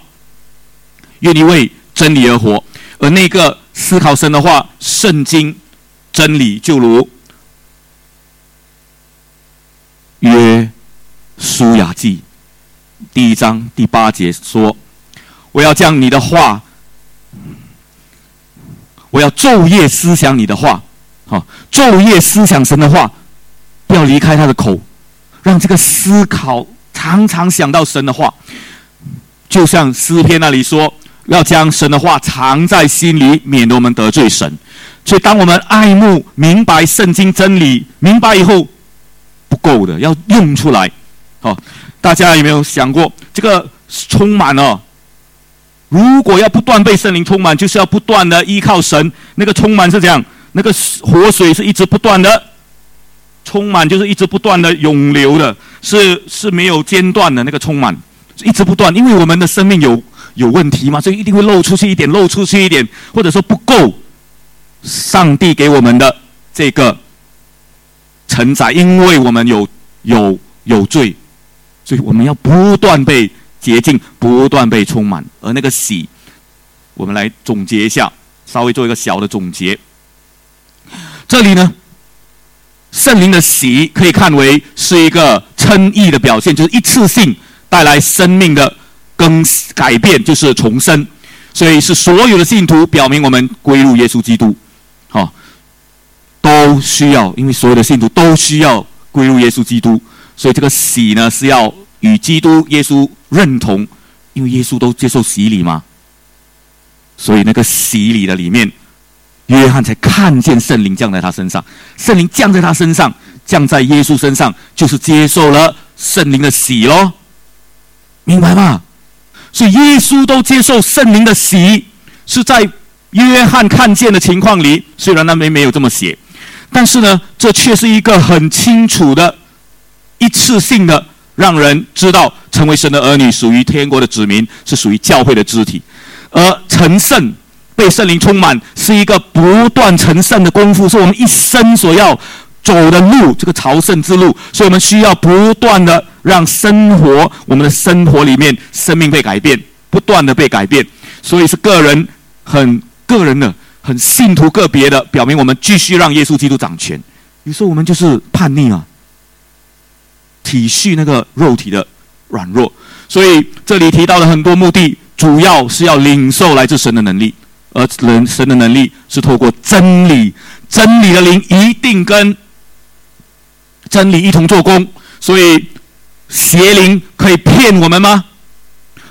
愿意为真理而活。而那个思考神的话，圣经。真理就如约书亚记第一章第八节说：“我要将你的话，我要昼夜思想你的话，好，昼夜思想神的话，不要离开他的口，让这个思考常常想到神的话，就像诗篇那里说，要将神的话藏在心里，免得我们得罪神。”所以，当我们爱慕、明白圣经真理，明白以后不够的，要用出来。好，大家有没有想过，这个充满了？如果要不断被圣灵充满，就是要不断的依靠神。那个充满是这样，那个活水是一直不断的充满，就是一直不断的涌流的，是是没有间断的那个充满，一直不断。因为我们的生命有有问题吗，所以一定会漏出去一点，漏出去一点，或者说不够。上帝给我们的这个承载，因为我们有有有罪，所以我们要不断被洁净，不断被充满。而那个喜，我们来总结一下，稍微做一个小的总结。这里呢，圣灵的喜可以看为是一个称义的表现，就是一次性带来生命的更改变，就是重生。所以是所有的信徒表明我们归入耶稣基督，好，都需要，因为所有的信徒都需要归入耶稣基督。所以这个洗呢是要与基督耶稣认同，因为耶稣都接受洗礼嘛。所以那个洗礼的里面，约翰才看见圣灵降在他身上。圣灵降在他身上，降在耶稣身上，就是接受了圣灵的洗喽，明白吗？所以耶稣都接受圣灵的洗，是在约翰看见的情况里。虽然那边没有这么写，但是呢，这却是一个很清楚的、一次性的，让人知道成为神的儿女，属于天国的子民，是属于教会的肢体。而成圣、被圣灵充满，是一个不断成圣的功夫，是我们一生所要走的路，这个朝圣之路。所以我们需要不断的。让生活，我们的生活里面，生命被改变，不断的被改变，所以是个人很个人的，很信徒个别的，表明我们继续让耶稣基督掌权。有时候我们就是叛逆啊，体恤那个肉体的软弱，所以这里提到的很多目的，主要是要领受来自神的能力，而人神的能力是透过真理，真理的灵一定跟真理一同做工，所以。邪灵可以骗我们吗？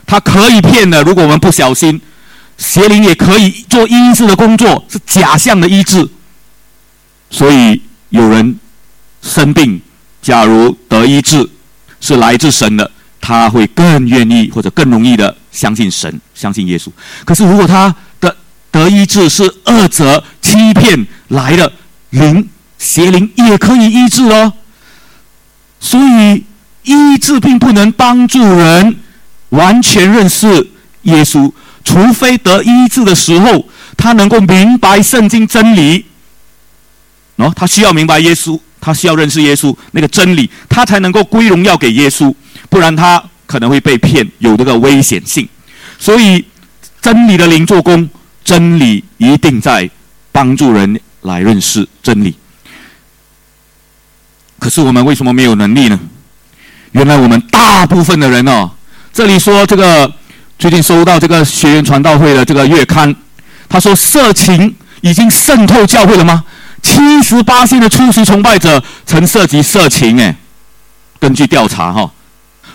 他可以骗的。如果我们不小心，邪灵也可以做医治的工作，是假象的医治。所以有人生病，假如得医治是来自神的，他会更愿意或者更容易的相信神，相信耶稣。可是如果他的得医治是恶者欺骗来的灵，邪灵也可以医治哦。所以。医治并不能帮助人完全认识耶稣，除非得医治的时候，他能够明白圣经真理。哦，他需要明白耶稣，他需要认识耶稣那个真理，他才能够归荣耀给耶稣，不然他可能会被骗，有这个危险性。所以，真理的灵做工，真理一定在帮助人来认识真理。可是我们为什么没有能力呢？原来我们大部分的人哦，这里说这个最近收到这个学员传道会的这个月刊，他说色情已经渗透教会了吗？七十八线的初级崇拜者曾涉及色情，哎，根据调查哈，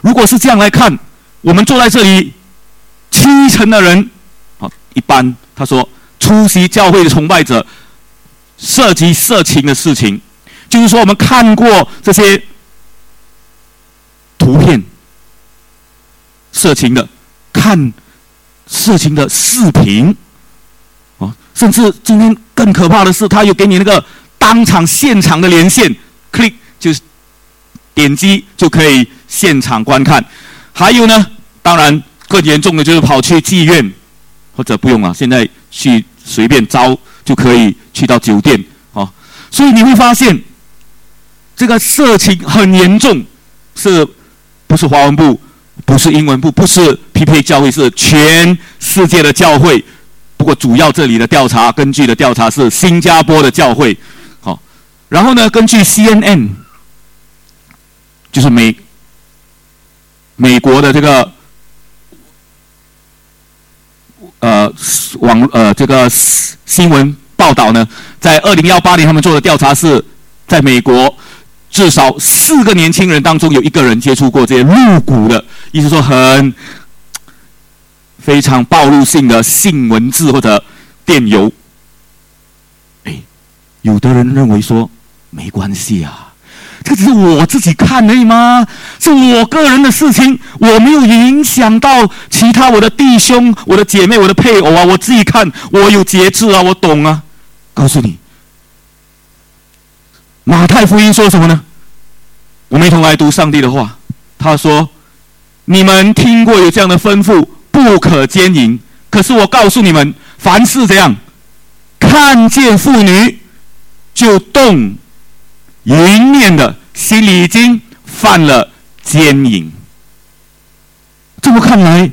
如果是这样来看，我们坐在这里七成的人，好一般，他说出席教会的崇拜者涉及色情的事情，就是说我们看过这些。图片，色情的，看色情的视频，啊，甚至今天更可怕的是，他有给你那个当场现场的连线，click 就是点击就可以现场观看。还有呢，当然更严重的就是跑去妓院，或者不用了，现在去随便招就可以去到酒店，啊，所以你会发现这个色情很严重，是。不是华文部，不是英文部，不是匹配教会，是全世界的教会。不过主要这里的调查，根据的调查是新加坡的教会。好，然后呢，根据 CNN，就是美美国的这个呃网呃这个新闻报道呢，在二零幺八年他们做的调查是在美国。至少四个年轻人当中有一个人接触过这些露骨的，意思说很非常暴露性的性文字或者电邮。哎，有的人认为说没关系啊，这只是我自己看而已吗？是我个人的事情，我没有影响到其他我的弟兄、我的姐妹、我的配偶啊，我自己看，我有节制啊，我懂啊。告诉你。马太福音说什么呢？我们一同来读上帝的话。他说：“你们听过有这样的吩咐，不可奸淫。可是我告诉你们，凡是这样看见妇女就动淫念的，心里已经犯了奸淫。这么看来，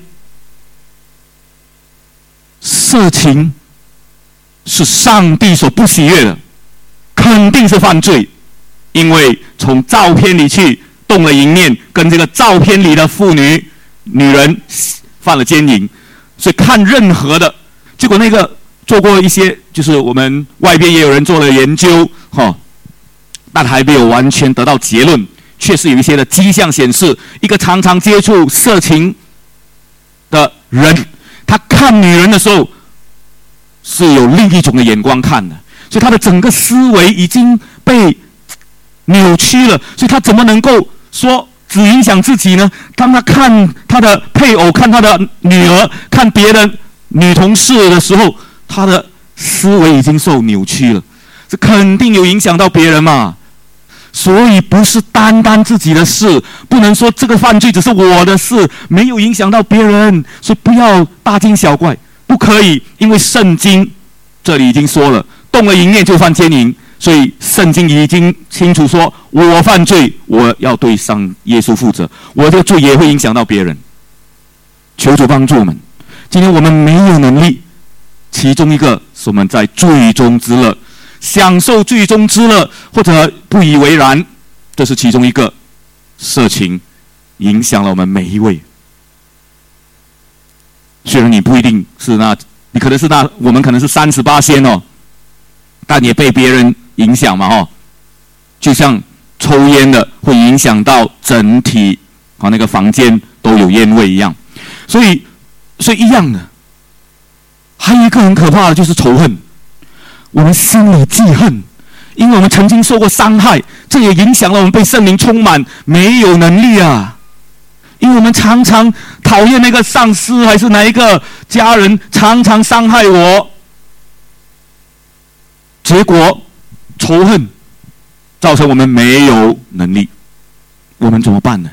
色情是上帝所不喜悦的。”肯定是犯罪，因为从照片里去动了淫念，跟这个照片里的妇女、女人犯了奸淫，所以看任何的，结果那个做过一些，就是我们外边也有人做了研究，哈，但还没有完全得到结论，确实有一些的迹象显示，一个常常接触色情的人，他看女人的时候是有另一种的眼光看的，所以他的整个思维已经被扭曲了，所以他怎么能够说？只影响自己呢？当他看他的配偶、看他的女儿、看别的女同事的时候，他的思维已经受扭曲了。这肯定有影响到别人嘛？所以不是单单自己的事，不能说这个犯罪只是我的事，没有影响到别人。所以不要大惊小怪，不可以，因为圣经这里已经说了，动了淫念就犯奸淫。所以圣经已经清楚说，我犯罪，我要对上耶稣负责，我的罪也会影响到别人。求主帮助我们。今天我们没有能力，其中一个是我们在罪中之乐，享受罪中之乐，或者不以为然，这是其中一个。色情影响了我们每一位。虽然你不一定是那，你可能是那，我们可能是三十八仙哦，但也被别人。影响嘛，哦，就像抽烟的会影响到整体啊，那个房间都有烟味一样，所以，所以一样的。还有一个很可怕的就是仇恨，我们心里记恨，因为我们曾经受过伤害，这也影响了我们被圣灵充满，没有能力啊，因为我们常常讨厌那个上司还是哪一个家人，常常伤害我，结果。仇恨造成我们没有能力，我们怎么办呢？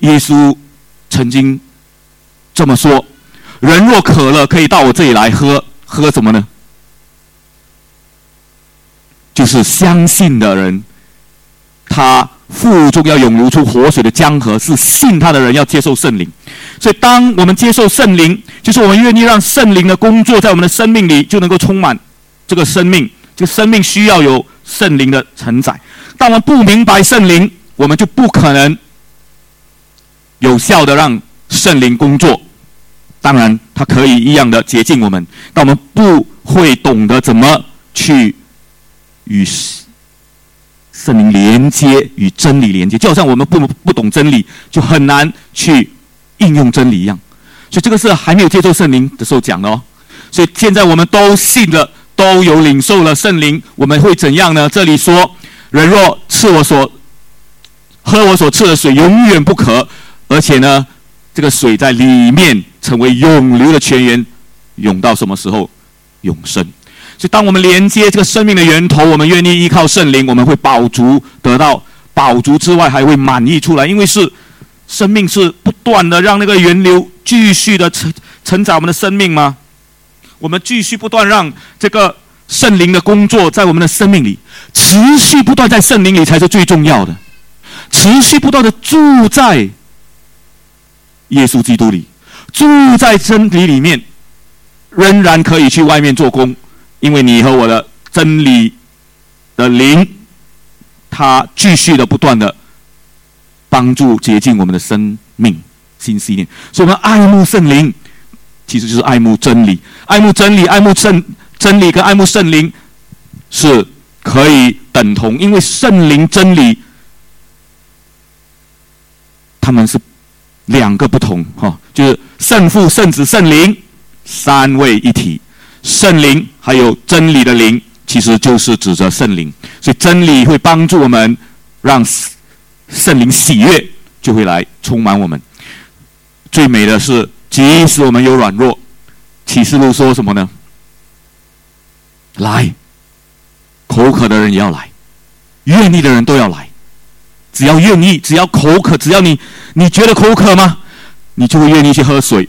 耶稣曾经这么说：“人若渴了，可以到我这里来喝。喝什么呢？就是相信的人，他腹中要涌流出活水的江河。是信他的人要接受圣灵。所以，当我们接受圣灵，就是我们愿意让圣灵的工作在我们的生命里，就能够充满这个生命。”就生命需要有圣灵的承载，当我们不明白圣灵，我们就不可能有效的让圣灵工作。当然，它可以一样的接近我们，但我们不会懂得怎么去与圣灵连接，与真理连接。就好像我们不不懂真理，就很难去应用真理一样。所以，这个是还没有接受圣灵的时候讲的哦。所以，现在我们都信了。都有领受了圣灵，我们会怎样呢？这里说，人若赐我所喝我所赐的水，永远不渴，而且呢，这个水在里面成为永流的泉源，涌到什么时候？永生。所以，当我们连接这个生命的源头，我们愿意依靠圣灵，我们会饱足，得到饱足之外，还会满溢出来，因为是生命是不断的让那个源流继续的承承载我们的生命吗？我们继续不断让这个圣灵的工作在我们的生命里持续不断，在圣灵里才是最重要的。持续不断的住在耶稣基督里，住在真理里面，仍然可以去外面做工，因为你和我的真理的灵，它继续的不断的帮助洁净我们的生命、心、思念，所以我们爱慕圣灵。其实就是爱慕真理，爱慕真理，爱慕圣真理跟爱慕圣灵是可以等同，因为圣灵真理他们是两个不同哈，就是圣父、圣子、圣灵三位一体，圣灵还有真理的灵，其实就是指着圣灵，所以真理会帮助我们，让圣灵喜悦，就会来充满我们。最美的是。即使我们有软弱，启示录说什么呢？来，口渴的人也要来，愿意的人都要来。只要愿意，只要口渴，只要你你觉得口渴吗？你就会愿意去喝水。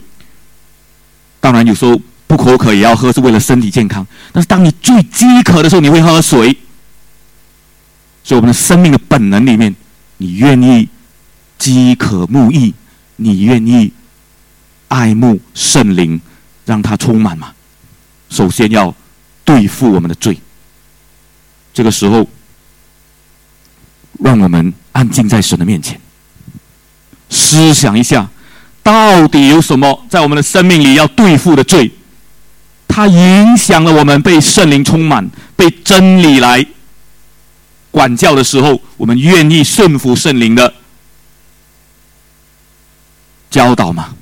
当然，有时候不口渴也要喝，是为了身体健康。但是，当你最饥渴的时候，你会喝水。所以，我们的生命的本能里面，你愿意饥渴慕义，你愿意。爱慕圣灵，让它充满嘛。首先要对付我们的罪。这个时候，让我们安静在神的面前，思想一下，到底有什么在我们的生命里要对付的罪？它影响了我们被圣灵充满、被真理来管教的时候，我们愿意顺服圣灵的教导吗？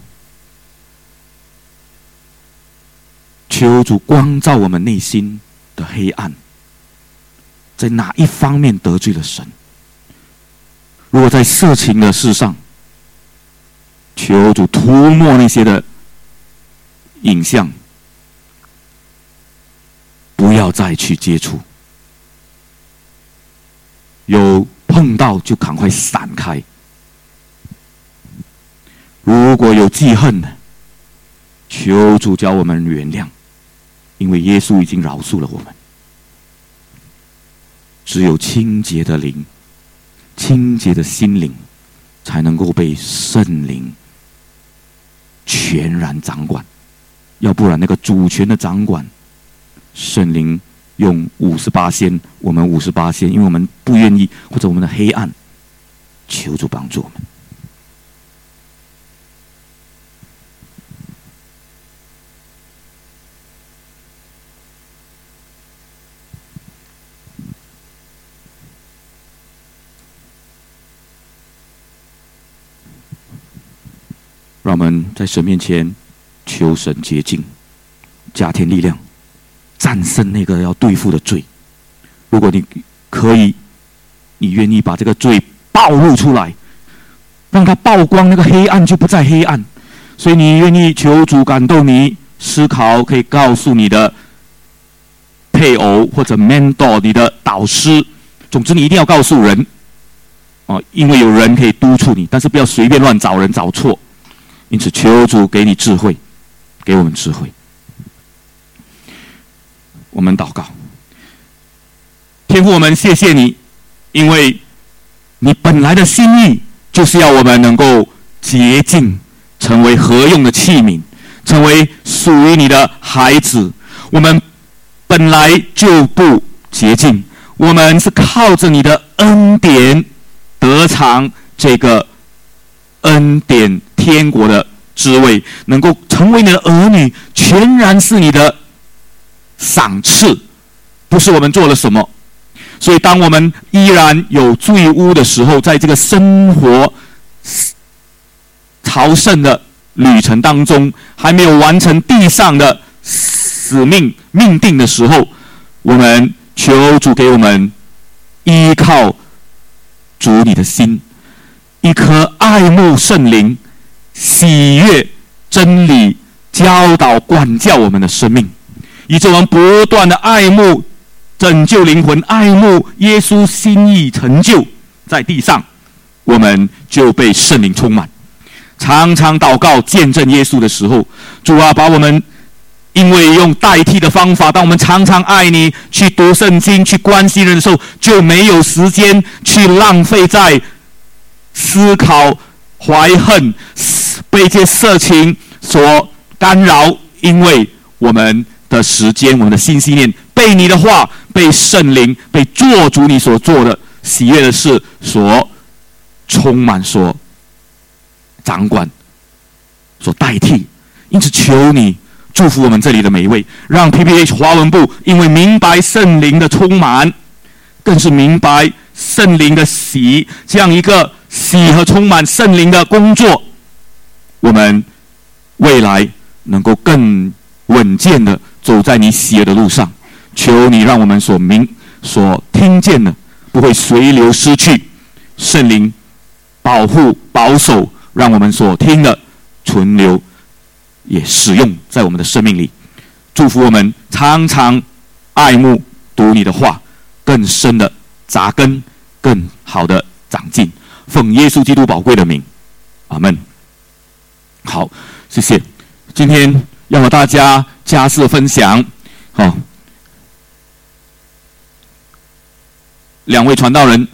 求主光照我们内心的黑暗，在哪一方面得罪了神？如果在色情的事上，求主涂抹那些的影像，不要再去接触。有碰到就赶快闪开。如果有记恨的，求主教我们原谅，因为耶稣已经饶恕了我们。只有清洁的灵。清洁的心灵，才能够被圣灵全然掌管。要不然，那个主权的掌管，圣灵用五十八仙，我们五十八仙，因为我们不愿意，或者我们的黑暗，求助帮助我们。让我们在神面前求神洁净，加添力量，战胜那个要对付的罪。如果你可以，你愿意把这个罪暴露出来，让它曝光，那个黑暗就不再黑暗。所以你愿意求主感动你思考，可以告诉你的配偶或者 mentor 你的导师。总之，你一定要告诉人哦，因为有人可以督促你，但是不要随便乱找人找错。因此，求主给你智慧，给我们智慧。我们祷告，天父，我们谢谢你，因为你本来的心意就是要我们能够洁净，成为合用的器皿，成为属于你的孩子。我们本来就不洁净，我们是靠着你的恩典得偿这个恩典。天国的滋味，能够成为你的儿女，全然是你的赏赐，不是我们做了什么。所以，当我们依然有罪污的时候，在这个生活朝圣的旅程当中，还没有完成地上的使命命定的时候，我们求主给我们依靠主你的心，一颗爱慕圣灵。喜悦真理教导管教我们的生命，以致我们不断的爱慕拯救灵魂，爱慕耶稣心意成就在地上，我们就被圣灵充满。常常祷告见证耶稣的时候，主啊，把我们因为用代替的方法，当我们常常爱你去读圣经、去关心人的时候，就没有时间去浪费在思考、怀恨。被这些色情所干扰，因为我们的时间、我们的心信念被你的话、被圣灵、被做主你所做的喜悦的事所充满、所掌管、所代替。因此，求你祝福我们这里的每一位，让 PPH 华文部因为明白圣灵的充满，更是明白圣灵的喜，这样一个喜和充满圣灵的工作。我们未来能够更稳健的走在你喜悦的路上，求你让我们所明所听见的不会随流失去，圣灵保护保守，让我们所听的存留也使用在我们的生命里，祝福我们常常爱慕读你的话，更深的扎根，更好的长进，奉耶稣基督宝贵的名，阿门。好，谢谢。今天要和大家加事分享，好，两位传道人